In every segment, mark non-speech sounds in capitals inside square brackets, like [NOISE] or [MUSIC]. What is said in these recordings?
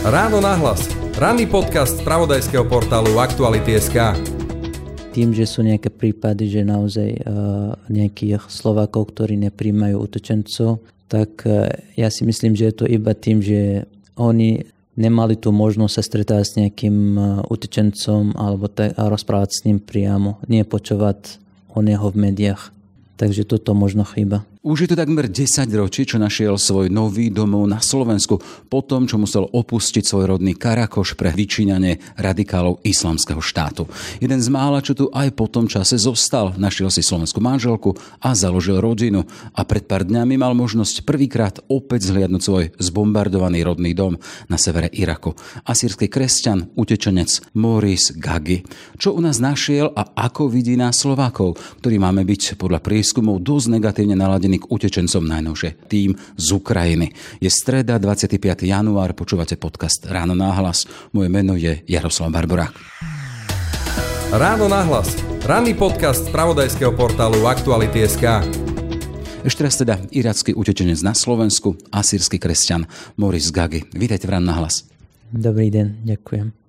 Ráno nahlas. Ranný podcast z pravodajského portálu Aktuality.sk Tým, že sú nejaké prípady, že naozaj uh, nejakých Slovákov, ktorí nepríjmajú utečencov, tak uh, ja si myslím, že je to iba tým, že oni nemali tu možnosť sa stretávať s nejakým uh, utečencom alebo tak, a rozprávať s ním priamo, nie počúvať o neho v médiách. Takže toto možno chyba. Už je to takmer 10 ročí, čo našiel svoj nový domov na Slovensku, po tom, čo musel opustiť svoj rodný Karakoš pre vyčíňanie radikálov islamského štátu. Jeden z mála, čo tu aj po tom čase zostal, našiel si slovenskú manželku a založil rodinu. A pred pár dňami mal možnosť prvýkrát opäť zhliadnúť svoj zbombardovaný rodný dom na severe Iraku. Asýrsky kresťan, utečenec Maurice Gagi. Čo u nás našiel a ako vidí nás Slovákov, ktorí máme byť podľa prieskumov dosť negatívne naladení naladený k utečencom najnovšie. Tým z Ukrajiny. Je streda, 25. január, počúvate podcast Ráno náhlas. Moje meno je Jaroslav Barborák. Ráno náhlas. Ranný podcast z pravodajského portálu Aktuality.sk. Ešte raz teda iracký utečenec na Slovensku, asýrsky kresťan Moris Gagi. Vítajte v Ráno náhlas. Dobrý deň, ďakujem.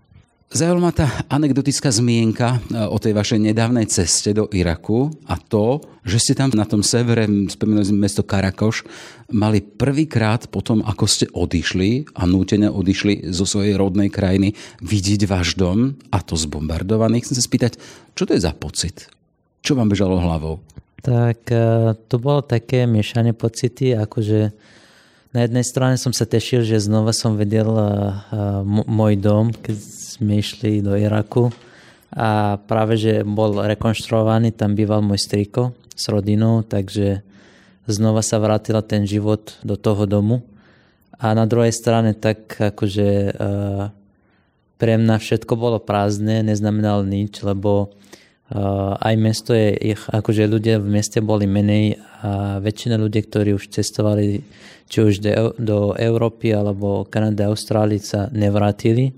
Zaujala tá anekdotická zmienka e, o tej vašej nedávnej ceste do Iraku a to, že ste tam na tom severe, spomínali sme mesto Karakoš, mali prvýkrát potom, ako ste odišli a nútene odišli zo svojej rodnej krajiny, vidieť váš dom a to zbombardovaný. Chcem sa spýtať, čo to je za pocit? Čo vám bežalo hlavou? Tak e, to bolo také miešanie pocity, akože na jednej strane som sa tešil, že znova som vedel e, môj dom, keď sme išli do Iraku a práve, že bol rekonštruovaný, tam býval môj striko s rodinou, takže znova sa vrátila ten život do toho domu. A na druhej strane tak akože uh, pre mňa všetko bolo prázdne, neznamenalo nič, lebo uh, aj mesto je, ich, akože ľudia v meste boli menej a väčšina ľudí, ktorí už cestovali či už do, do Európy alebo Kanady, Austrálii sa nevrátili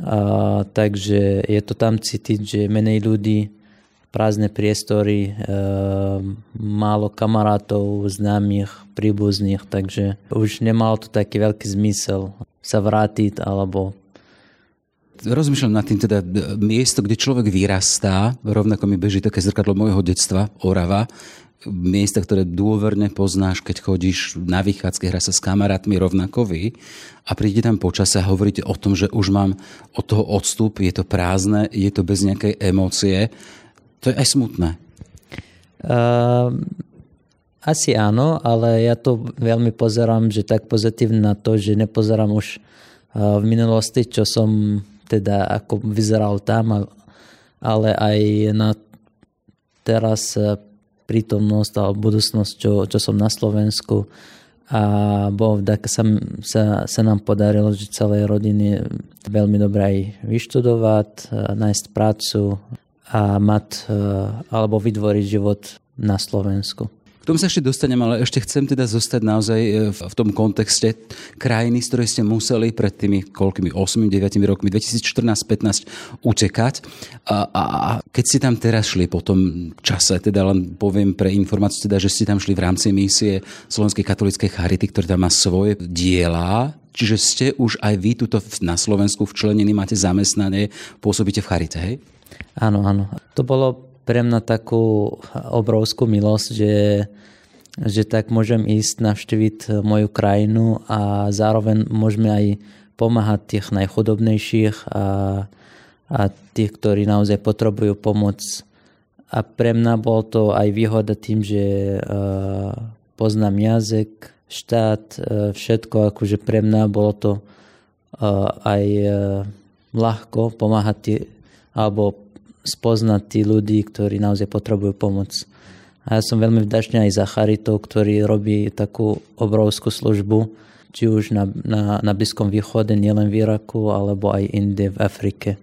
a, takže je to tam cítiť, že menej ľudí, prázdne priestory, e, málo kamarátov, známych, príbuzných, takže už nemalo to taký veľký zmysel sa vrátiť alebo Rozmýšľam nad tým teda miesto, kde človek vyrastá, rovnako mi beží také zrkadlo môjho detstva, Orava, miesta, ktoré dôverne poznáš, keď chodíš na vychádzke, hra sa s kamarátmi rovnako vy a príde tam počasie a hovoríte o tom, že už mám od toho odstup, je to prázdne, je to bez nejakej emócie. To je aj smutné. Uh, asi áno, ale ja to veľmi pozerám, že tak pozitívne na to, že nepozerám už uh, v minulosti, čo som teda ako vyzeral tam, ale aj na teraz uh, prítomnosť alebo budúcnosť, čo, čo som na Slovensku. A bo tak sa, sa, sa nám podarilo, že celej rodiny veľmi dobre aj vyštudovať, nájsť prácu a mať alebo vytvoriť život na Slovensku. K tomu sa ešte dostanem, ale ešte chcem teda zostať naozaj e, v tom kontexte krajiny, z ktorej ste museli pred tými koľkými 8-9 rokmi, 2014-15 utekať. A, a, a keď ste tam teraz šli po tom čase, teda len poviem pre informáciu, teda, že ste tam šli v rámci misie Slovenskej katolíckej charity, ktorá tam má svoje diela, Čiže ste už aj vy tuto na Slovensku včlenení, máte zamestnanie, pôsobíte v charite, hej? Áno, áno. To bolo pre mňa takú obrovskú milosť, že, že tak môžem ísť navštíviť moju krajinu a zároveň môžeme aj pomáhať tých najchudobnejších a, a tých, ktorí naozaj potrebujú pomoc. A pre mňa bol to aj výhoda tým, že uh, poznám jazyk, štát, uh, všetko, akože pre mňa bolo to uh, aj uh, ľahko pomáhať tí, alebo spoznať tí ľudí, ktorí naozaj potrebujú pomoc. A ja som veľmi vďačný aj za Charitou, ktorý robí takú obrovskú službu, či už na, na, na Blízkom východe, nielen v Iraku, alebo aj inde v Afrike.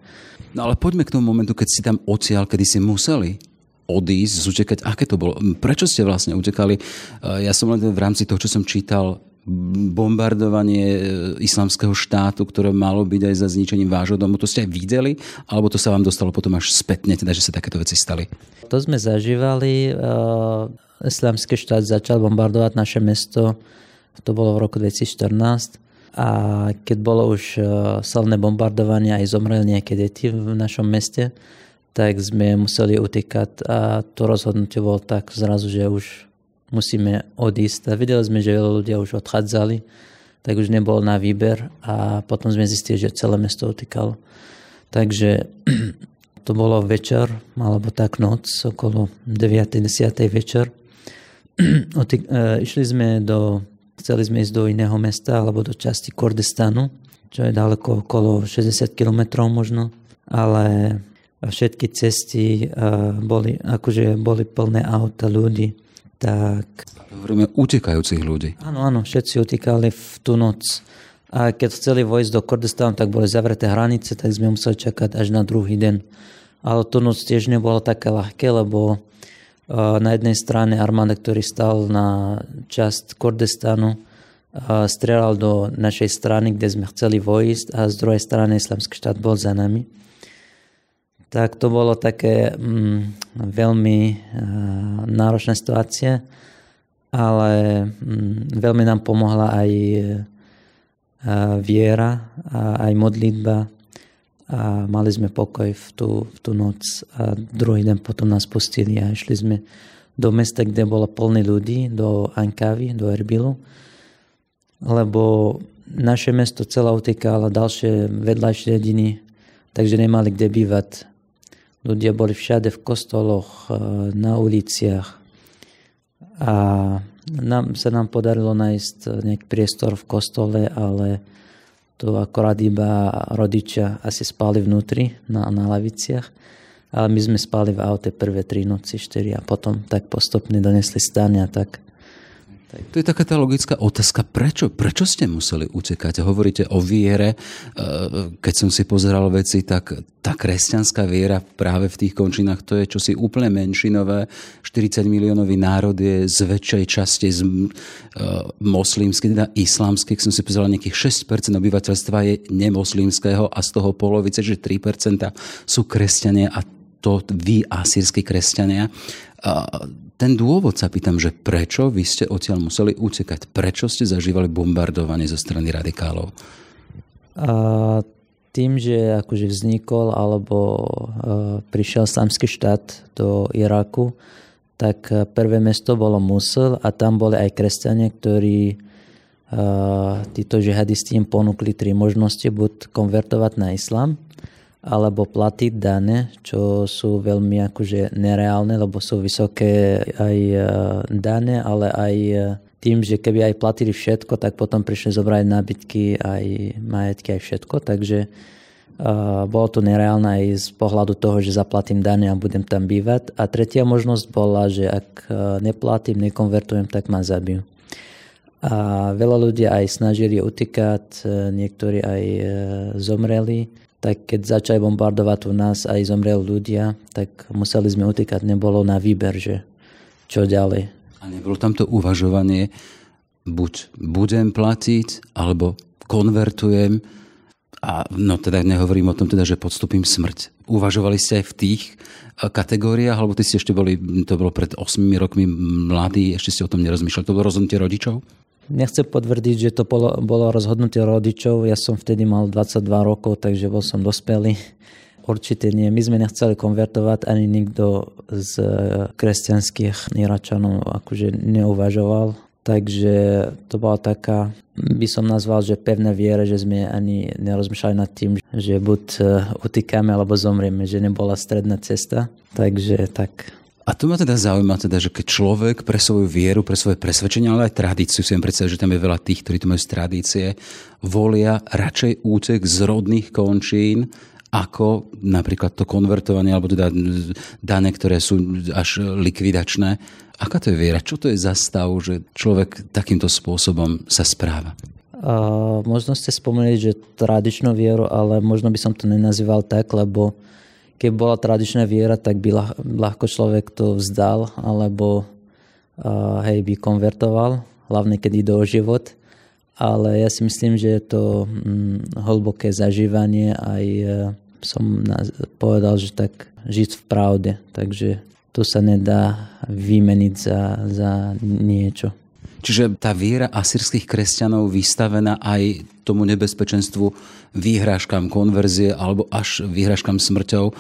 No ale poďme k tomu momentu, keď si tam ocial, kedy si museli odísť, zutekať. Aké to bolo? Prečo ste vlastne utekali? Ja som len v rámci toho, čo som čítal, bombardovanie e, islamského štátu, ktoré malo byť aj za zničením vášho domu. To ste aj videli? Alebo to sa vám dostalo potom až spätne, teda, že sa takéto veci stali? To sme zažívali. Uh, islamský štát začal bombardovať naše mesto. To bolo v roku 2014. A keď bolo už uh, silné bombardovanie, aj zomreli nejaké deti v našom meste, tak sme museli utekať a to rozhodnutie bolo tak zrazu, že už musíme odísť. A videli sme, že ľudia už odchádzali, tak už nebol na výber a potom sme zistili, že celé mesto utekalo. Takže [CLEARS THROAT] to bolo večer, alebo tak noc, okolo 9. 10. večer. [CLEARS THROAT] Išli sme do Chceli sme ísť do iného mesta alebo do časti Kordestanu, čo je daleko okolo 60 km možno, ale všetky cesty boli, akože boli plné auta ľudí. Tak... Hovoríme utekajúcich ľudí. Áno, áno, všetci utekali v tú noc. A keď chceli vojsť do Kordestanu, tak boli zavreté hranice, tak sme museli čakať až na druhý deň. Ale tú noc tiež nebolo také ľahké, lebo na jednej strane armáda, ktorý stal na časť Kordestanu, strelal do našej strany, kde sme chceli vojsť a z druhej strany islamský štát bol za nami. Tak to bolo také mm, veľmi uh, náročná situácia, ale mm, veľmi nám pomohla aj uh, viera a aj modlitba a mali sme pokoj v tú, v tú noc a druhý deň potom nás pustili a išli sme do mesta, kde bolo plné ľudí, do Ankavy, do Erbilu, lebo naše mesto celá utekalo ďalšie vedľajšie dediny, takže nemali kde bývať. Ľudia boli všade v kostoloch, e, na uliciach. A nám, sa nám podarilo nájsť nejaký priestor v kostole, ale to akorát iba rodičia asi spali vnútri na, na laviciach, ale my sme spali v aute prvé tri noci, štyri a potom tak postupne donesli stane a tak to je taká tá logická otázka, prečo? Prečo ste museli utekať? Hovoríte o viere. E, keď som si pozeral veci, tak tá kresťanská viera práve v tých končinách, to je čosi úplne menšinové. 40 miliónový národ je z väčšej časti z e, moslimský, teda islamský. Keď som si pozeral, nejakých 6% obyvateľstva je nemoslimského a z toho polovice, že 3% sú kresťania a to vy, asýrsky kresťania. Ten dôvod sa pýtam, že prečo vy ste odtiaľ museli utekať? Prečo ste zažívali bombardovanie zo strany radikálov? A tým, že akože vznikol alebo uh, prišiel samský štát do Iraku, tak prvé mesto bolo Musul a tam boli aj kresťania, ktorí uh, títo žihadisti im ponúkli tri možnosti, buď konvertovať na islám, alebo platiť dane, čo sú veľmi akože nereálne, lebo sú vysoké aj e, dane, ale aj e, tým, že keby aj platili všetko, tak potom prišli zobrať nábytky, aj majetky, aj všetko, takže uh, bolo to nereálne aj z pohľadu toho, že zaplatím dane a budem tam bývať. A tretia možnosť bola, že ak neplatím, nekonvertujem, tak ma zabijú. A veľa ľudí aj snažili utekať, niektorí aj zomreli tak keď začali bombardovať u nás aj zomreli ľudia, tak museli sme utekať, nebolo na výber, že čo ďalej. A nebolo tam to uvažovanie, buď budem platiť, alebo konvertujem, a no teda nehovorím o tom teda, že podstupím smrť. Uvažovali ste aj v tých eh, kategóriách, alebo ty ste ešte boli, to bolo pred 8 rokmi mladí, ešte ste o tom nerozmýšľali, to bolo rozhodnutie rodičov? Nechcem potvrdiť, že to bolo, bolo rozhodnutie rodičov. Ja som vtedy mal 22 rokov, takže bol som dospelý. Určite nie. My sme nechceli konvertovať, ani nikto z kresťanských Iračanov akože neuvažoval. Takže to bola taká, by som nazval, že pevná viera, že sme ani nerozmýšľali nad tým, že buď e, utíkame alebo zomrieme, že nebola stredná cesta. Takže tak a to ma teda zaujíma, teda, že keď človek pre svoju vieru, pre svoje presvedčenie, ale aj tradíciu, si predstaviť, že tam je veľa tých, ktorí tu majú z tradície, volia radšej útek z rodných končín, ako napríklad to konvertovanie, alebo teda dane, ktoré sú až likvidačné. Aká to je viera? Čo to je za stav, že človek takýmto spôsobom sa správa? Uh, možno ste spomenuli, že tradičnú vieru, ale možno by som to nenazýval tak, lebo keď bola tradičná viera, tak by ľahko človek to vzdal alebo uh, hej, by konvertoval, hlavne keď ide o život. Ale ja si myslím, že je to hm, hlboké zažívanie aj uh, som povedal, že tak žiť v pravde. Takže to sa nedá vymeniť za, za niečo. Čiže tá viera asyrských kresťanov vystavená aj tomu nebezpečenstvu výhražkám konverzie alebo až výhražkám smrťou e,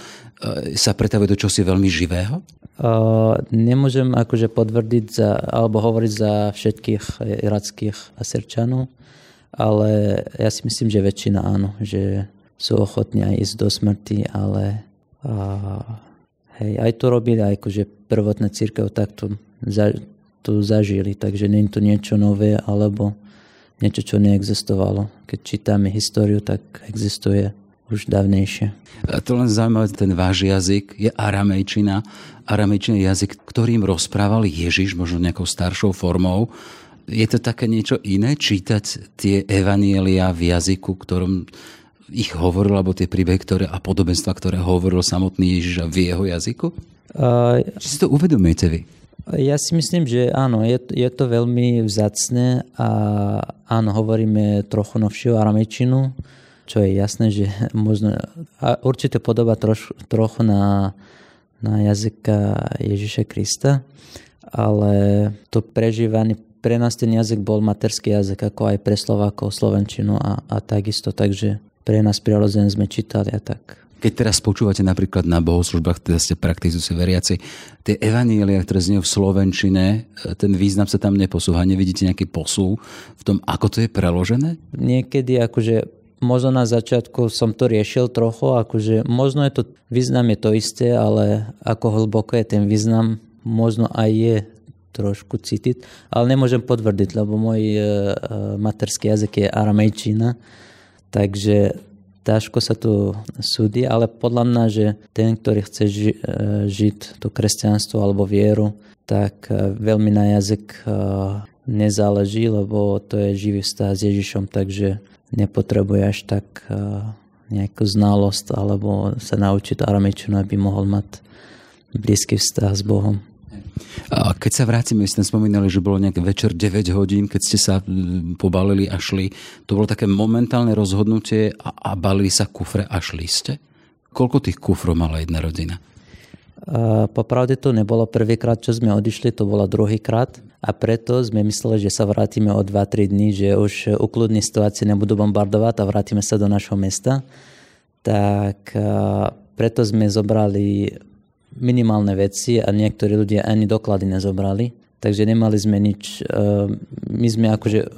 sa pretavuje do čosi veľmi živého? Uh, nemôžem akože potvrdiť za, alebo hovoriť za všetkých irackých asyrčanov, ale ja si myslím, že väčšina áno, že sú ochotní aj ísť do smrti, ale uh, hej, aj to robili, aj akože prvotná církev takto to zažili, takže nie je to niečo nové alebo niečo, čo neexistovalo. Keď čítame históriu, tak existuje už dávnejšie. A to len zaujímavé, ten váš jazyk je aramejčina. Aramejčina je jazyk, ktorým rozprával Ježiš, možno nejakou staršou formou. Je to také niečo iné, čítať tie evanielia v jazyku, ktorom ich hovoril, alebo tie príbehy ktoré, a podobenstva, ktoré hovoril samotný Ježiš v jeho jazyku? Uh, Či si to uvedomujete vy? Ja si myslím, že áno, je, je to veľmi vzácne a áno, hovoríme trochu novšiu aramečinu, čo je jasné, že [LAUGHS] možno a určite podoba troš, trochu na, na jazyka Ježiša Krista, ale to prežívanie, pre nás ten jazyk bol materský jazyk, ako aj pre Slovákov Slovenčinu a, a takisto, takže pre nás prirodzene sme čítali a tak. Keď teraz počúvate napríklad na bohoslužbách, teda ste praktizujúci veriaci, tie evanília, ktoré znie v Slovenčine, e, ten význam sa tam neposúha. Nevidíte nejaký posúv v tom, ako to je preložené? Niekedy akože možno na začiatku som to riešil trochu, akože možno je to, význam je to isté, ale ako hlboko je ten význam, možno aj je trošku cítiť, ale nemôžem potvrdiť, lebo môj uh, materský jazyk je aramejčina, takže ťažko sa tu súdi, ale podľa mňa, že ten, ktorý chce ži- e, žiť to kresťanstvo alebo vieru, tak e, veľmi na jazyk e, nezáleží, lebo to je živý vzťah s Ježišom, takže nepotrebuje až tak nejakú znalosť alebo sa naučiť aramečinu, aby mohol mať blízky vzťah s Bohom. A keď sa vrátime, ste spomínali, že bolo nejaký večer 9 hodín, keď ste sa pobalili a šli. To bolo také momentálne rozhodnutie a, a balili sa kufre a šli ste? Koľko tých kufrov mala jedna rodina? Popravde to nebolo prvýkrát, čo sme odišli, to bolo druhýkrát a preto sme mysleli, že sa vrátime o 2-3 dní, že už ukludní situácie nebudú bombardovať a vrátime sa do našho mesta. Tak preto sme zobrali minimálne veci a niektorí ľudia ani doklady nezobrali. Takže nemali sme nič, eh, my sme akože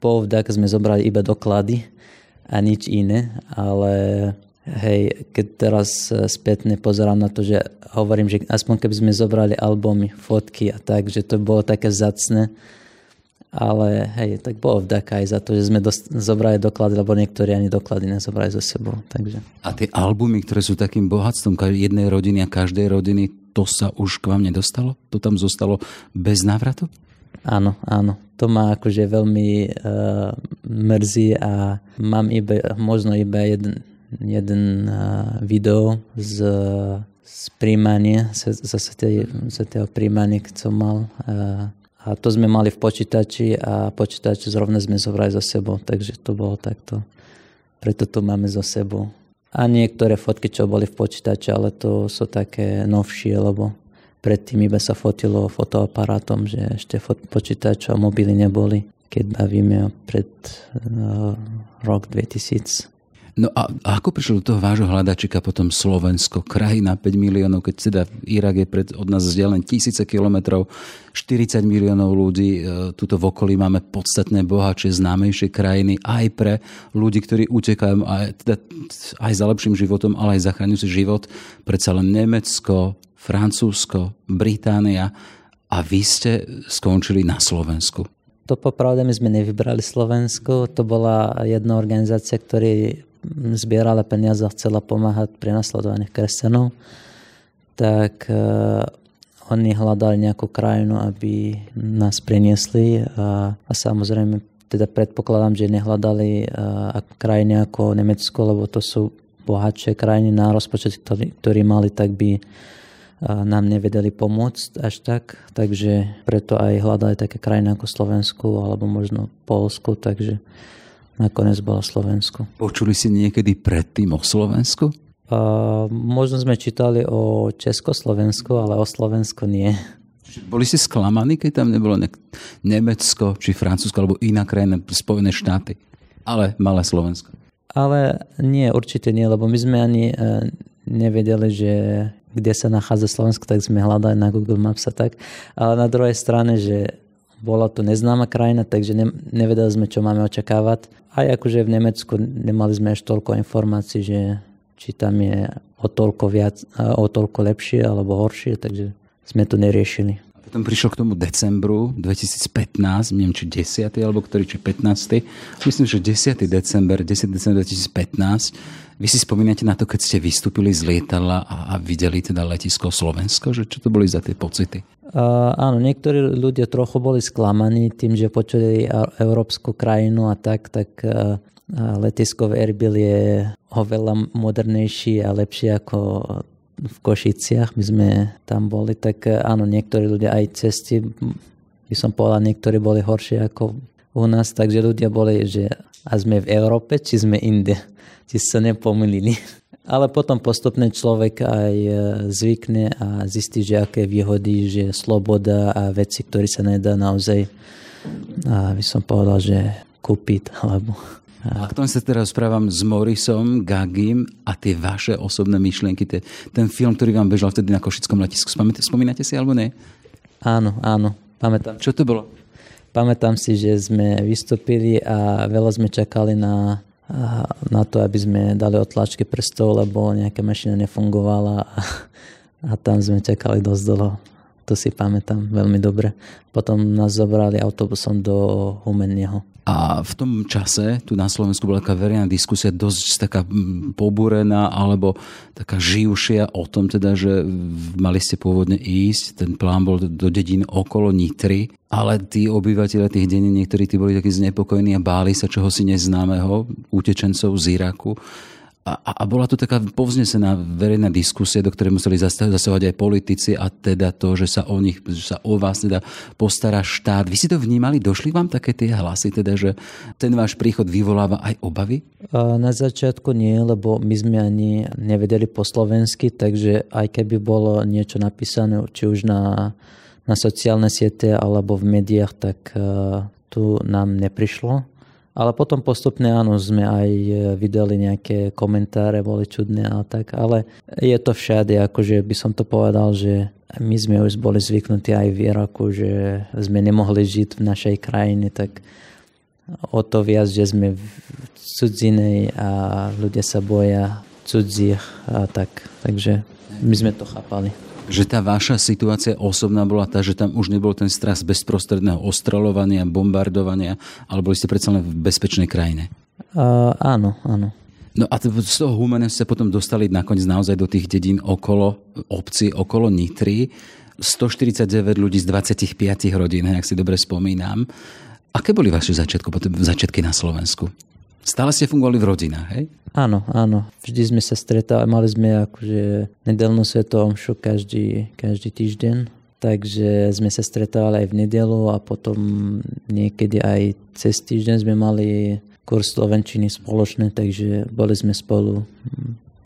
po sme zobrali iba doklady a nič iné, ale hej, keď teraz eh, spätne pozerám na to, že hovorím, že aspoň keby sme zobrali albumy, fotky a tak, že to bolo také zacné, ale hej, tak bolo vďaka aj za to, že sme dost, zobrali doklady, lebo niektorí ani doklady nezobrali so sebou. Takže. A tie albumy, ktoré sú takým bohatstvom jednej rodiny a každej rodiny, to sa už k vám nedostalo? To tam zostalo bez návratu? Áno, áno. To ma akože veľmi uh, mrzí a mám iba, možno iba jeden, jeden uh, video z, z príjmania, z, z, z, z príjmania, keď som mal uh, a to sme mali v počítači a počítač zrovna sme zobrali za sebou, takže to bolo takto. Preto to máme za sebou. A niektoré fotky, čo boli v počítači, ale to sú také novšie, lebo predtým iba sa fotilo fotoaparátom, že ešte počítač a mobily neboli, keď bavíme pred uh, rok 2000. No a, ako prišlo do toho vášho hľadačika potom Slovensko, krajina 5 miliónov, keď teda Irak je pred, od nás vzdialený tisíce kilometrov, 40 miliónov ľudí, e, tuto v okolí máme podstatné bohatšie, známejšie krajiny aj pre ľudí, ktorí utekajú aj, teda, aj za lepším životom, ale aj zachraňujú si život. Predsa len Nemecko, Francúzsko, Británia a vy ste skončili na Slovensku. To popravde my sme nevybrali Slovensko, to bola jedna organizácia, ktorý zbierala peniaze a chcela pomáhať pri nasledovaných kresťanov, tak uh, oni hľadali nejakú krajinu, aby nás priniesli a, a samozrejme teda predpokladám, že nehľadali uh, krajiny ako Nemecko, lebo to sú bohatšie krajiny na rozpočet, ktorý, ktorý mali, tak by uh, nám nevedeli pomôcť až tak. Takže preto aj hľadali také krajiny ako Slovensku alebo možno Polsku, takže nakoniec bolo Slovensko. Počuli si niekedy predtým o Slovensku? Uh, možno sme čítali o Československu, ale o Slovensku nie. Boli ste sklamaní, keď tam nebolo ne- Nemecko, či Francúzsko, alebo iná krajina, Spojené štáty, ale malé Slovensko? Ale nie, určite nie, lebo my sme ani uh, nevedeli, že kde sa nachádza Slovensko, tak sme hľadali na Google Maps a tak. Ale na druhej strane, že bola to neznáma krajina, takže ne, nevedeli sme, čo máme očakávať. Aj akože v Nemecku nemali sme až toľko informácií, že či tam je o toľko, viac, o toľko lepšie alebo horšie, takže sme to neriešili. Potom prišlo k tomu decembru 2015, neviem či 10. alebo ktorý, či 15. Myslím, že 10. december, 10. december 2015. Vy si spomínate na to, keď ste vystúpili z lietadla a, a videli teda letisko Slovensko, že čo to boli za tie pocity? Uh, áno, niektorí ľudia trochu boli sklamaní tým, že počuli európsku krajinu a tak, tak uh, letisko v Erbil je oveľa modernejší a lepšie ako v Košiciach. My sme tam boli, tak e, áno, niektorí ľudia aj cesty, by som povedal, niektorí boli horšie ako u nás, takže ľudia boli, že a sme v Európe, či sme inde, či [LAUGHS] sa nepomýlili. Ale potom postupne človek aj e, zvykne a zistí, že aké výhody, že sloboda a veci, ktoré sa nedá naozaj, a by som povedal, že kúpiť, [LAUGHS] alebo a k tomu sa teraz správam s Morisom, Gagim a tie vaše osobné myšlienky, tie, ten film, ktorý vám bežal vtedy na Košickom letisku. Spomínate si alebo nie? Áno, áno, pamätám. Čo to bolo? Pamätám si, že sme vystúpili a veľa sme čakali na, na to, aby sme dali otlačky prstov, lebo nejaká mašina nefungovala a, a tam sme čakali dosť dlho. To si pamätám veľmi dobre. Potom nás zobrali autobusom do Humenného. A v tom čase tu na Slovensku bola taká verejná diskusia dosť taká pobúrená alebo taká živšia o tom teda, že mali ste pôvodne ísť, ten plán bol do dedín okolo Nitry, ale tí obyvateľe tých dení, niektorí tí boli takí znepokojení a báli sa čohosi neznámeho, utečencov z Iraku a, a bola tu taká povznesená verejná diskusia, do ktorej museli zasahovať aj politici a teda to, že sa o nich, že sa o vás teda postará štát. Vy si to vnímali? Došli vám také tie hlasy, teda, že ten váš príchod vyvoláva aj obavy? Na začiatku nie, lebo my sme ani nevedeli po slovensky, takže aj keby bolo niečo napísané, či už na, na sociálne siete alebo v médiách, tak tu nám neprišlo ale potom postupne áno, sme aj e, videli nejaké komentáre, boli čudné a tak, ale je to všade, akože by som to povedal, že my sme už boli zvyknutí aj v Iraku, že sme nemohli žiť v našej krajine, tak o to viac, že sme v cudzinej a ľudia sa boja cudzích a tak. Takže my sme to chápali že tá vaša situácia osobná bola tá, že tam už nebol ten strach bezprostredného ostrelovania, bombardovania, ale boli ste predsa len v bezpečnej krajine? Uh, áno, áno. No a z toho Humene sa potom dostali nakoniec naozaj do tých dedín okolo obci, okolo Nitry. 149 ľudí z 25 rodín, ak si dobre spomínam. Aké boli vaše začiatky, začiatky na Slovensku? Stále ste fungovali v rodinách, hej? Áno, áno. Vždy sme sa stretali, mali sme akože nedelnú svetovú omšu každý, každý týždeň. Takže sme sa stretávali aj v nedelu a potom niekedy aj cez týždeň sme mali kurz slovenčiny spoločné, takže boli sme spolu,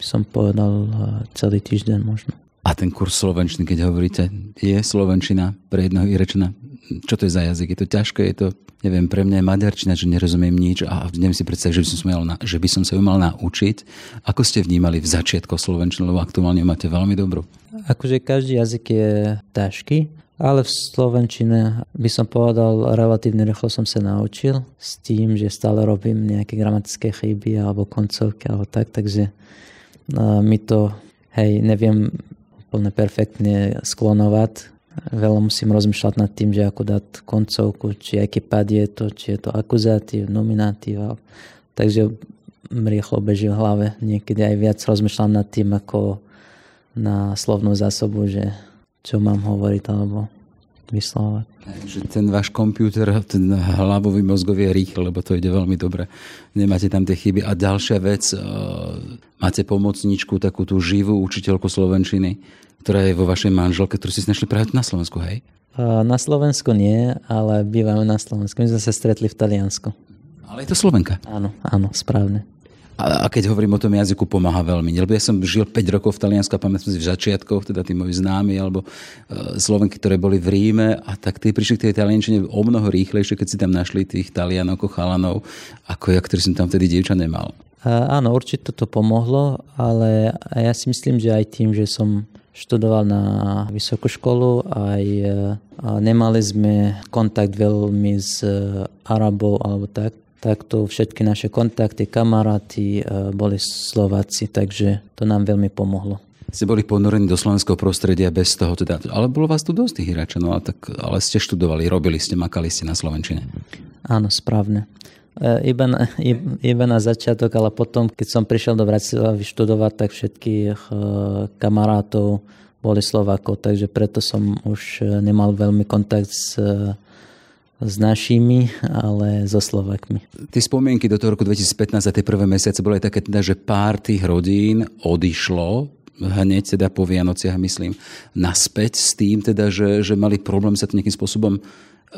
som povedal, celý týždeň možno. A ten kurz slovenčiny, keď hovoríte, je slovenčina pre jedného Irečana? Čo to je za jazyk? Je to ťažké? Je to neviem, pre mňa je maďarčina, že nerozumiem nič a neviem si predstaviť, že by som mal na, že by som sa ju mal naučiť. Ako ste vnímali v začiatku slovenčinu, lebo aktuálne máte veľmi dobrú? Akože každý jazyk je ťažký, ale v slovenčine by som povedal, relatívne rýchlo som sa naučil s tým, že stále robím nejaké gramatické chyby alebo koncovky alebo tak, takže mi to, hej, neviem úplne perfektne sklonovať, veľa musím rozmýšľať nad tým, že ako dať koncovku, či aký pad je to, či je to akuzatív, nominatív. Takže rýchlo beží v hlave. Niekedy aj viac rozmýšľam nad tým, ako na slovnú zásobu, že čo mám hovoriť alebo vyslovať. Že ten váš počítač, ten hlavový mozgový je rýchly, lebo to ide veľmi dobre. Nemáte tam tie chyby. A ďalšia vec, uh, máte pomocničku, takú tú živú učiteľku slovenčiny, ktorá je vo vašej manželke, ktorú ste si našli práve na Slovensku, hej? Na Slovensku nie, ale bývame na Slovensku. My sme sa stretli v Taliansku. Ale je to Slovenka? Áno, áno, správne. A, a keď hovorím o tom jazyku, pomáha veľmi. Lebo ja som žil 5 rokov v Taliansku a pamätám si v začiatkoch, teda tí moji známi alebo uh, Slovenky, ktoré boli v Ríme a tak tí prišli k tej taliančine o mnoho rýchlejšie, keď si tam našli tých Talianov, chalanov, ako ja, ktorý som tam vtedy dievča nemal. Áno, určite to pomohlo, ale ja si myslím, že aj tým, že som študoval na vysokú školu, aj nemali sme kontakt veľmi s Arabou alebo tak, takto všetky naše kontakty, kamaráti boli Slováci, takže to nám veľmi pomohlo. Ste boli ponorení do slovenského prostredia bez toho, teda, ale bolo vás tu dosť tých Iračanov, tak, ale ste študovali, robili ste, makali ste na Slovenčine. Áno, správne. E, iba na, iba na začiatok, ale potom, keď som prišiel do Bratislavy študovať, tak všetkých e, kamarátov boli Slovákov, takže preto som už e, nemal veľmi kontakt s, s našimi, ale so Slovakmi. Tie spomienky do toho roku 2015 a tie prvé mesiace boli také teda, že pár tých rodín odišlo hneď teda po Vianociach, myslím, naspäť s tým teda, že, že mali problém sa to nejakým spôsobom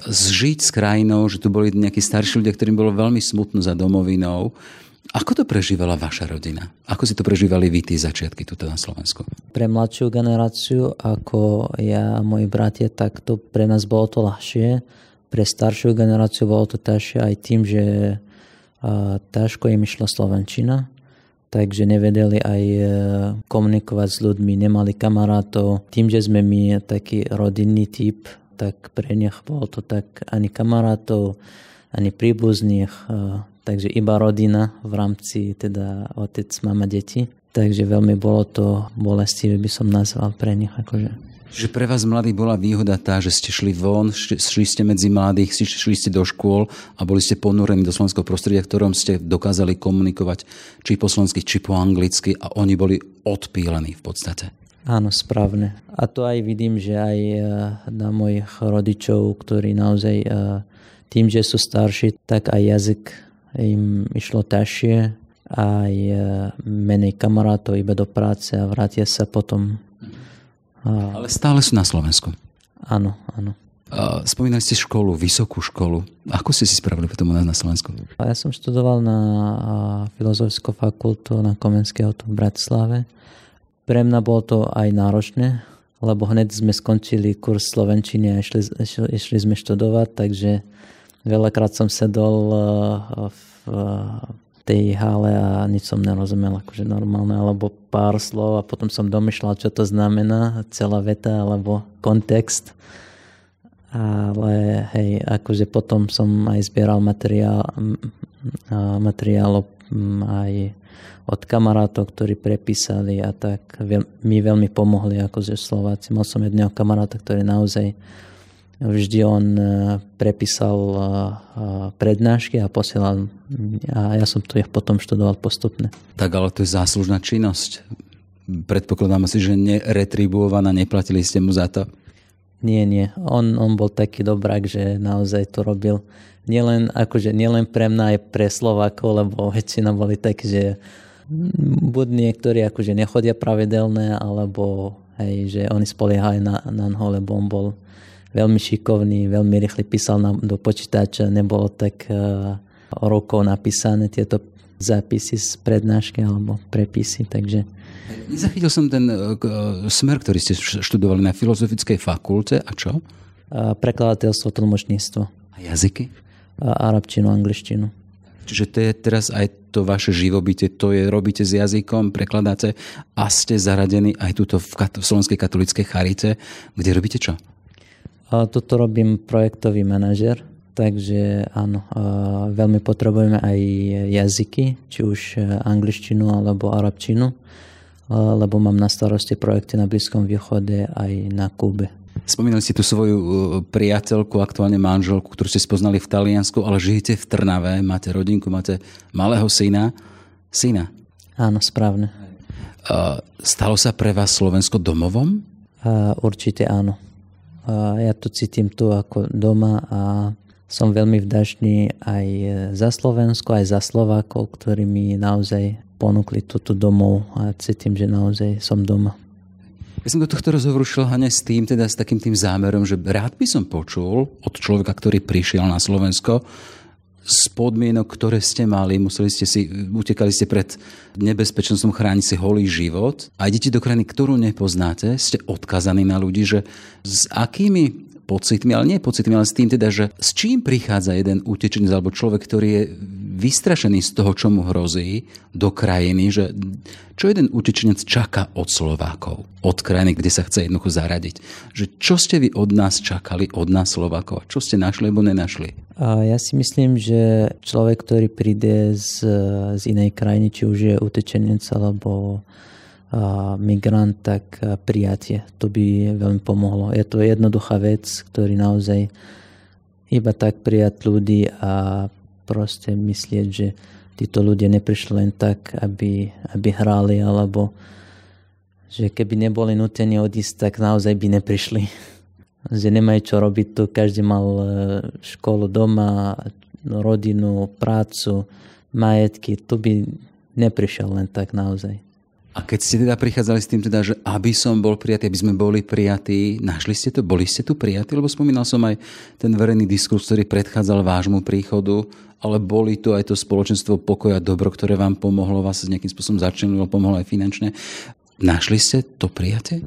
zžiť s krajinou, že tu boli nejakí starší ľudia, ktorým bolo veľmi smutno za domovinou. Ako to prežívala vaša rodina? Ako si to prežívali vy, tie začiatky tuto na Slovensku? Pre mladšiu generáciu, ako ja a moji bratia, tak to pre nás bolo to ľahšie. Pre staršiu generáciu bolo to ťažšie aj tým, že ťažko im išla Slovenčina, takže nevedeli aj e, komunikovať s ľuďmi, nemali kamarátov. Tým, že sme my taký rodinný typ, tak pre nich bolo to tak ani kamarátov, ani príbuzných, takže iba rodina v rámci teda otec, mama, deti. Takže veľmi bolo to bolestivé, by som nazval pre nich. Akože. Že pre vás mladých bola výhoda tá, že ste šli von, šli ste medzi mladých, šli ste do škôl a boli ste ponúrení do slovenského prostredia, v ktorom ste dokázali komunikovať či po slovensky, či po anglicky a oni boli odpílení v podstate. Áno, správne. A to aj vidím, že aj eh, na mojich rodičov, ktorí naozaj eh, tým, že sú starší, tak aj jazyk im išlo ťažšie, aj eh, menej kamarátov iba do práce a vrátia sa potom. Ale stále sú na Slovensku. Áno, áno. Spomínali ste školu, vysokú školu. Ako ste si spravili potom na Slovensku? Ja som študoval na filozofickú fakultu na Komenského v Bratislave pre mňa bolo to aj náročné, lebo hneď sme skončili kurz Slovenčiny a išli, išli, išli sme študovať, takže veľakrát som sedol eh, v tej hale a nič som nerozumel, akože normálne, alebo pár slov a potom som domýšľal, čo to znamená, celá veta alebo kontext. Ale hej, akože potom som aj zbieral materiál, materiál aj od kamarátov, ktorí prepísali a tak mi veľmi pomohli ako ze Slováci. Mal som jedného kamaráta, ktorý naozaj vždy on e, prepísal e, e, prednášky a posielal a ja som to ich potom študoval postupne. Tak ale to je záslužná činnosť. Predpokladám si, že neretribuovaná, neplatili ste mu za to? Nie, nie. On, on bol taký dobrák, že naozaj to robil nielen, akože, nielen pre mňa, aj pre Slovákov, lebo väčšina boli takí, že buď niektorí akože nechodia pravidelné, alebo hej, že oni spoliehajú na, na nho, lebo on bol veľmi šikovný, veľmi rýchly písal na, do počítača, nebolo tak uh, rokov napísané tieto zápisy z prednášky alebo prepisy, takže... Nezachytil som ten uh, smer, ktorý ste študovali na Filozofickej fakulte a čo? Uh, prekladateľstvo, tlmočníctvo. A jazyky? Uh, arabčinu, angličtinu. Čiže to je teraz aj to vaše živobytie, to je, robíte s jazykom, prekladáte a ste zaradení aj tuto v, kat- v Slovenskej katolíckej charite, kde robíte čo? A toto robím projektový manažer, takže áno, veľmi potrebujeme aj jazyky, či už angličtinu alebo arabčinu, lebo mám na starosti projekty na Blízkom východe aj na Kube. Spomínali ste tu svoju uh, priateľku, aktuálne manželku, ktorú ste spoznali v Taliansku, ale žijete v Trnave, máte rodinku, máte malého syna. Syna. Áno, správne. Stalo sa pre vás Slovensko domovom? Uh, určite áno. Ja to cítim tu ako doma a som veľmi vdačný aj za Slovensko, aj za Slovákov, ktorí mi naozaj ponúkli túto domov a cítim, že naozaj som doma. Ja som do tohto rozhovoru šiel hane s tým, teda s takým tým zámerom, že rád by som počul od človeka, ktorý prišiel na Slovensko, z podmienok, ktoré ste mali, museli ste si, utekali ste pred nebezpečenstvom chrániť si holý život. A idete do krajiny, ktorú nepoznáte, ste odkazaní na ľudí, že s akými pocitmi, ale nie pocitmi, ale s tým teda, že s čím prichádza jeden utečenec alebo človek, ktorý je vystrašený z toho, čo mu hrozí do krajiny, že čo jeden utečenec čaká od Slovákov, od krajiny, kde sa chce jednoducho zaradiť. Že čo ste vy od nás čakali, od nás Slovákov? Čo ste našli alebo nenašli? A ja si myslím, že človek, ktorý príde z, z inej krajiny, či už je utečenec alebo migrant, tak prijatie. To by veľmi pomohlo. Je to jednoduchá vec, ktorý naozaj iba tak prijať ľudí a proste myslieť, že títo ľudia neprišli len tak, aby, aby hrali, alebo že keby neboli nutení odísť, tak naozaj by neprišli. [LAUGHS] že nemajú čo robiť tu, každý mal e, školu doma, rodinu, prácu, majetky, tu by neprišiel len tak naozaj. A keď ste teda prichádzali s tým, teda, že aby som bol prijatý, aby sme boli prijatí, našli ste to, boli ste tu prijatí? Lebo spomínal som aj ten verejný diskurs, ktorý predchádzal vášmu príchodu, ale boli tu aj to spoločenstvo pokoja dobro, ktoré vám pomohlo, vás nejakým spôsobom začlenilo, pomohlo aj finančne. Našli ste to prijatie?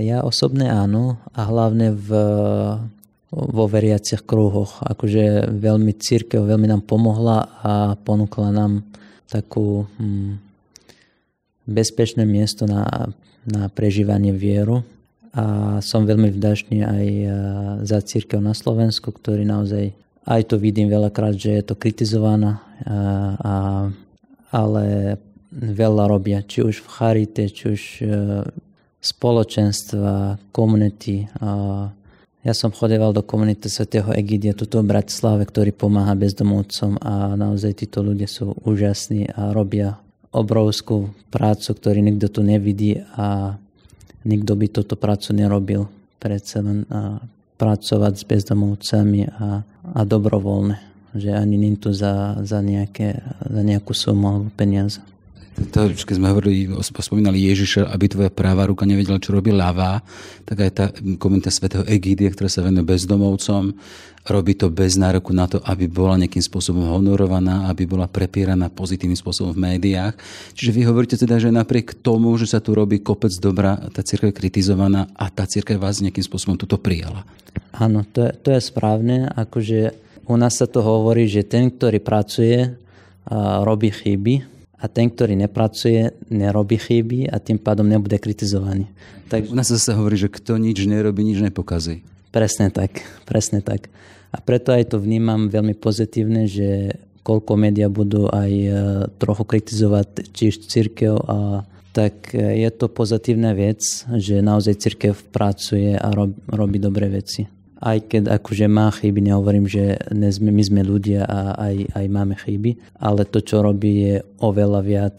Ja osobne áno a hlavne v, vo veriacich kruhoch. Akože veľmi církev veľmi nám pomohla a ponúkla nám takú hm, bezpečné miesto na, na prežívanie vieru a som veľmi vďačný aj e, za církev na Slovensku, ktorý naozaj aj to vidím veľakrát, že je to kritizovaná, a, e, a, ale veľa robia, či už v charite, či už e, spoločenstva, komunity. Ja som chodeval do komunity svätého Egidia, tuto v Bratislave, ktorý pomáha bezdomovcom a naozaj títo ľudia sú úžasní a robia obrovskú prácu, ktorý nikto tu nevidí a nikto by túto prácu nerobil. Predsa len pracovať s bezdomovcami a, a dobrovoľne. Že ani nie tu za, za, nejaké, za nejakú sumu alebo peniaze to, keď sme hovorili, spomínali Ježiša, aby tvoja práva ruka nevedela, čo robí ľavá, tak aj tá komunita svätého Egídia, ktorá sa venuje bezdomovcom, robí to bez nároku na to, aby bola nejakým spôsobom honorovaná, aby bola prepieraná pozitívnym spôsobom v médiách. Čiže vy hovoríte teda, že napriek tomu, že sa tu robí kopec dobra, tá církev je kritizovaná a tá církev vás nejakým spôsobom tuto prijala. Áno, to je, to je správne. Akože u nás sa to hovorí, že ten, ktorý pracuje, robí chyby, a ten, ktorý nepracuje, nerobí chyby a tým pádom nebude kritizovaný. Tak... U nás sa hovorí, že kto nič nerobí, nič nepokazí. Presne tak, presne tak. A preto aj to vnímam veľmi pozitívne, že koľko média budú aj e, trochu kritizovať čiž církev a tak e, je to pozitívna vec, že naozaj církev pracuje a robí dobré veci aj keď akože má chyby, nehovorím, že ne sme, my sme ľudia a aj, aj máme chyby, ale to, čo robí, je oveľa viac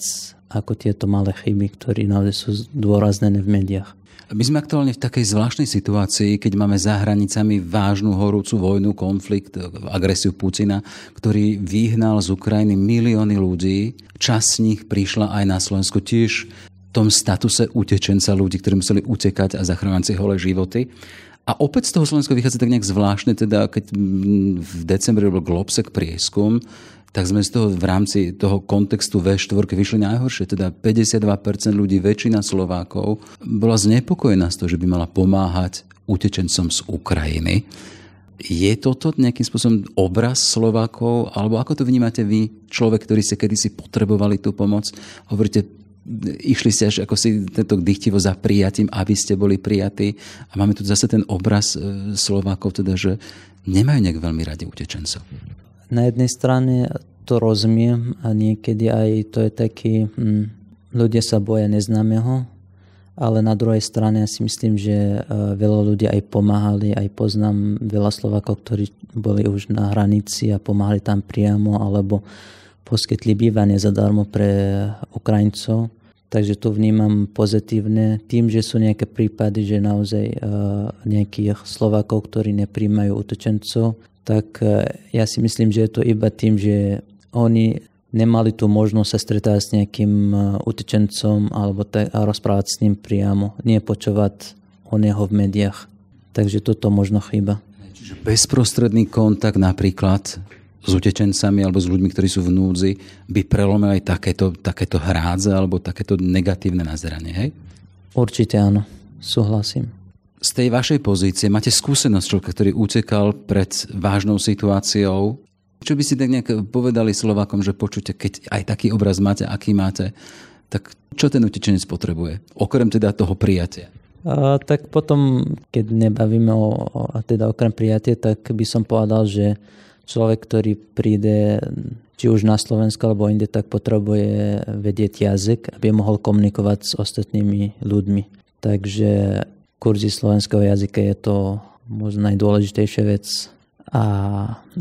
ako tieto malé chyby, ktoré naozaj sú dôraznené v médiách. My sme aktuálne v takej zvláštnej situácii, keď máme za hranicami vážnu horúcu vojnu, konflikt, agresiu Putina, ktorý vyhnal z Ukrajiny milióny ľudí. Časť z nich prišla aj na Slovensku tiež v tom statuse utečenca ľudí, ktorí museli utekať a zachrániť si holé životy. A opäť z toho Slovensko vychádza tak nejak zvláštne, teda keď v decembri bol Globsek prieskum, tak sme z toho v rámci toho kontextu V4 vyšli najhoršie. Teda 52% ľudí, väčšina Slovákov, bola znepokojená z toho, že by mala pomáhať utečencom z Ukrajiny. Je toto nejakým spôsobom obraz Slovákov, alebo ako to vnímate vy, človek, ktorý ste kedysi potrebovali tú pomoc? Hovoríte, išli ste až ako si tento dychtivo za prijatím, aby ste boli prijatí. A máme tu zase ten obraz e, Slovákov, teda, že nemajú nejak veľmi radi utečencov. Na jednej strane to rozumiem a niekedy aj to je taký, hm, ľudia sa boja neznámeho, ale na druhej strane ja si myslím, že e, veľa ľudí aj pomáhali, aj poznám veľa Slovákov, ktorí boli už na hranici a pomáhali tam priamo, alebo poskytli bývanie zadarmo pre Ukrajincov. Takže to vnímam pozitívne. Tým, že sú nejaké prípady, že naozaj uh, nejakých Slovákov, ktorí nepríjmajú utečencov, tak uh, ja si myslím, že je to iba tým, že oni nemali tú možnosť sa stretať s nejakým uh, utečencom alebo tak, a rozprávať s ním priamo, nie počúvať o neho v médiách. Takže toto možno chyba. Čiže bezprostredný kontakt napríklad s utečencami alebo s ľuďmi, ktorí sú v núdzi, by prelomil aj takéto, takéto hrádze alebo takéto negatívne nazeranie, hej? Určite áno, súhlasím. Z tej vašej pozície máte skúsenosť človeka, ktorý utekal pred vážnou situáciou. Čo by si tak nejak povedali Slovákom, že počujte, keď aj taký obraz máte, aký máte, tak čo ten utečenec potrebuje? Okrem teda toho prijatia. A, tak potom, keď nebavíme o, o, teda okrem prijatia, tak by som povedal, že človek, ktorý príde či už na Slovensku alebo inde, tak potrebuje vedieť jazyk, aby mohol komunikovať s ostatnými ľuďmi. Takže kurzy slovenského jazyka je to možno najdôležitejšia vec a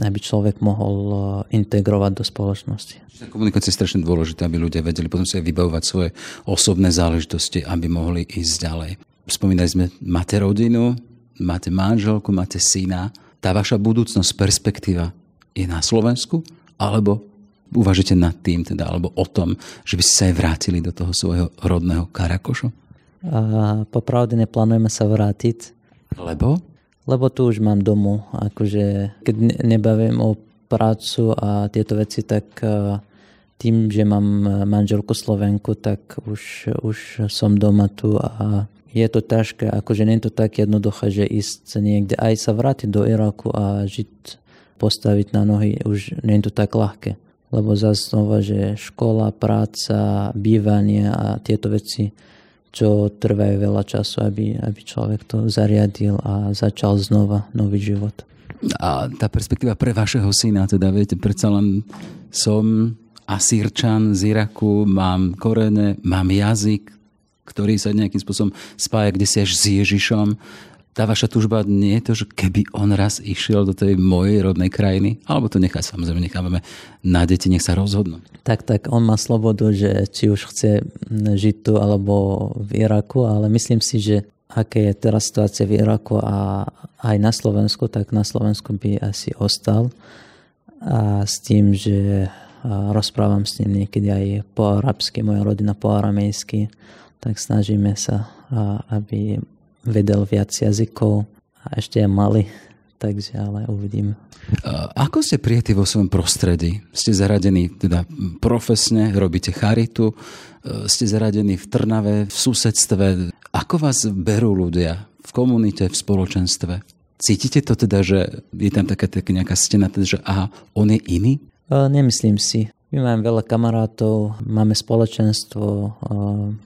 aby človek mohol e, integrovať do spoločnosti. Komunikácia je strašne dôležitá, aby ľudia vedeli potom si aj vybavovať svoje osobné záležitosti, aby mohli ísť ďalej. Spomínali sme, máte rodinu, máte manželku, máte syna. Tá vaša budúcnosť, perspektíva je na Slovensku? Alebo uvažujete nad tým, teda, alebo o tom, že by ste sa aj vrátili do toho svojho rodného Karakošu? A popravde neplánujeme sa vrátiť. Lebo? Lebo tu už mám domu. Akože, keď nebavím o prácu a tieto veci, tak tým, že mám manželku Slovenku, tak už, už som doma tu a je to ťažké, akože nie je to tak jednoduché, že ísť niekde aj sa vrátiť do Iraku a žiť postaviť na nohy, už nie je to tak ľahké. Lebo zase znova, že škola, práca, bývanie a tieto veci, čo trvajú veľa času, aby, aby človek to zariadil a začal znova nový život. A tá perspektíva pre vašeho syna, teda viete, predsa len som asírčan z Iraku, mám korene, mám jazyk, ktorý sa nejakým spôsobom spája kde si až s Ježišom tá vaša tužba nie je to, že keby on raz išiel do tej mojej rodnej krajiny? Alebo to nechá samozrejme, nechávame na deti, nech sa rozhodnú. Tak, tak, on má slobodu, že či už chce žiť tu alebo v Iraku, ale myslím si, že aké je teraz situácia v Iraku a aj na Slovensku, tak na Slovensku by asi ostal. A s tým, že rozprávam s ním niekedy aj po arabsky, moja rodina po aramejsky, tak snažíme sa, aby vedel viac jazykov a ešte je malý, takže ale uvidím. Ako ste prijatí vo svojom prostredí? Ste zaradení teda profesne, robíte charitu, ste zaradení v Trnave, v susedstve. Ako vás berú ľudia v komunite, v spoločenstve? Cítite to teda, že je tam taká, taká nejaká stena, teda, že aha, on je iný? Nemyslím si. My máme veľa kamarátov, máme spoločenstvo,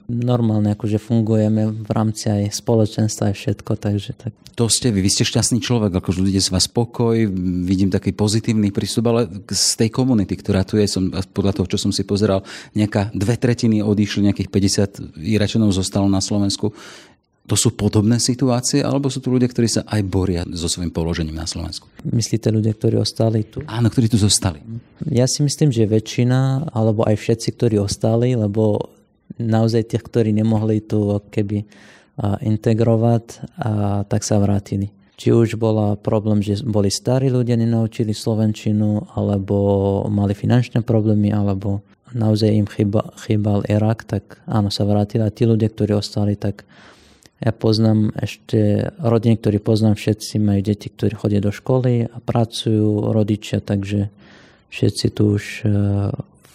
normálne akože fungujeme v rámci aj spoločenstva aj všetko, takže tak. To ste vy, vy ste šťastný človek, akože ľudia z vás spokoj, vidím taký pozitívny prístup, ale z tej komunity, ktorá tu je, som, podľa toho, čo som si pozeral, nejaká dve tretiny odišli, nejakých 50 Iračanov zostalo na Slovensku. To sú podobné situácie, alebo sú tu ľudia, ktorí sa aj boria so svojím položením na Slovensku? Myslíte ľudia, ktorí ostali tu? Áno, ktorí tu zostali. Ja si myslím, že väčšina, alebo aj všetci, ktorí ostali, lebo naozaj tých, ktorí nemohli tu keby integrovať, a tak sa vrátili. Či už bola problém, že boli starí ľudia, nenaučili slovenčinu, alebo mali finančné problémy, alebo naozaj im chýba, chýbal Irak, tak áno, sa vrátili. A tí ľudia, ktorí ostali, tak ja poznám ešte rodiny, ktorí poznám, všetci majú deti, ktorí chodia do školy a pracujú, rodičia, takže všetci tu už e,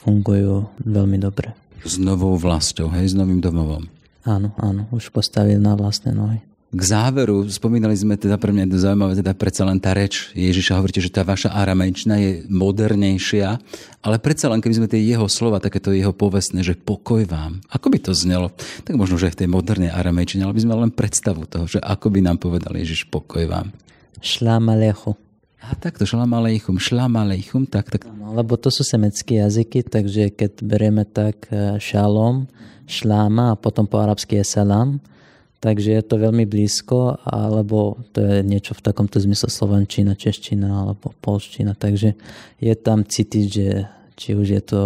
fungujú veľmi dobre. S novou vlastou, hej, s novým domovom. Áno, áno, už postavili na vlastné nohy k záveru, spomínali sme teda pre mňa zaujímavé, teda predsa len tá reč Ježiša, hovoríte, že tá vaša aramejčina je modernejšia, ale predsa len keby sme tie jeho slova, takéto jeho povestné, že pokoj vám, ako by to znelo? Tak možno, že aj v tej modernej aramejčine, ale by sme len predstavu toho, že ako by nám povedal Ježiš pokoj vám. Šlám alechu. A takto, šlám alejchum, šlám alejchum, tak, tak. No, lebo to sú semecké jazyky, takže keď berieme tak eh, šalom, šláma a potom po arabsky je salam, Takže je to veľmi blízko, alebo to je niečo v takomto zmysle slovenčina, čeština alebo polština. Takže je tam cítiť, že či už je to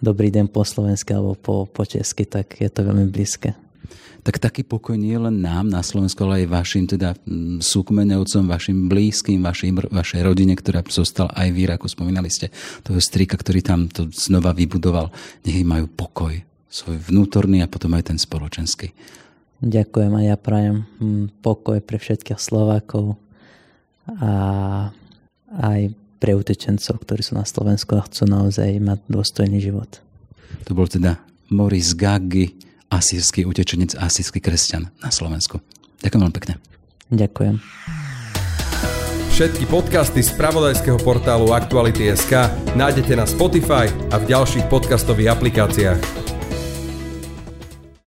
dobrý deň po slovensky alebo po, po česky, tak je to veľmi blízke. Tak taký pokoj nie len nám na Slovensku, ale aj vašim teda mm, súkmeňovcom, vašim blízkym, vašim, vašej rodine, ktorá zostala aj v Iraku. Spomínali ste toho strika, ktorý tam to znova vybudoval. Nech majú pokoj, svoj vnútorný a potom aj ten spoločenský. Ďakujem a ja prajem hm, pokoj pre všetkých Slovákov a aj pre utečencov, ktorí sú na Slovensku a chcú naozaj mať dôstojný život. To bol teda Moris Gaggi, asýrsky utečenec, asýrsky kresťan na Slovensku. Ďakujem veľmi pekne. Ďakujem. Všetky podcasty z pravodajského portálu Aktuality.sk nájdete na Spotify a v ďalších podcastových aplikáciách.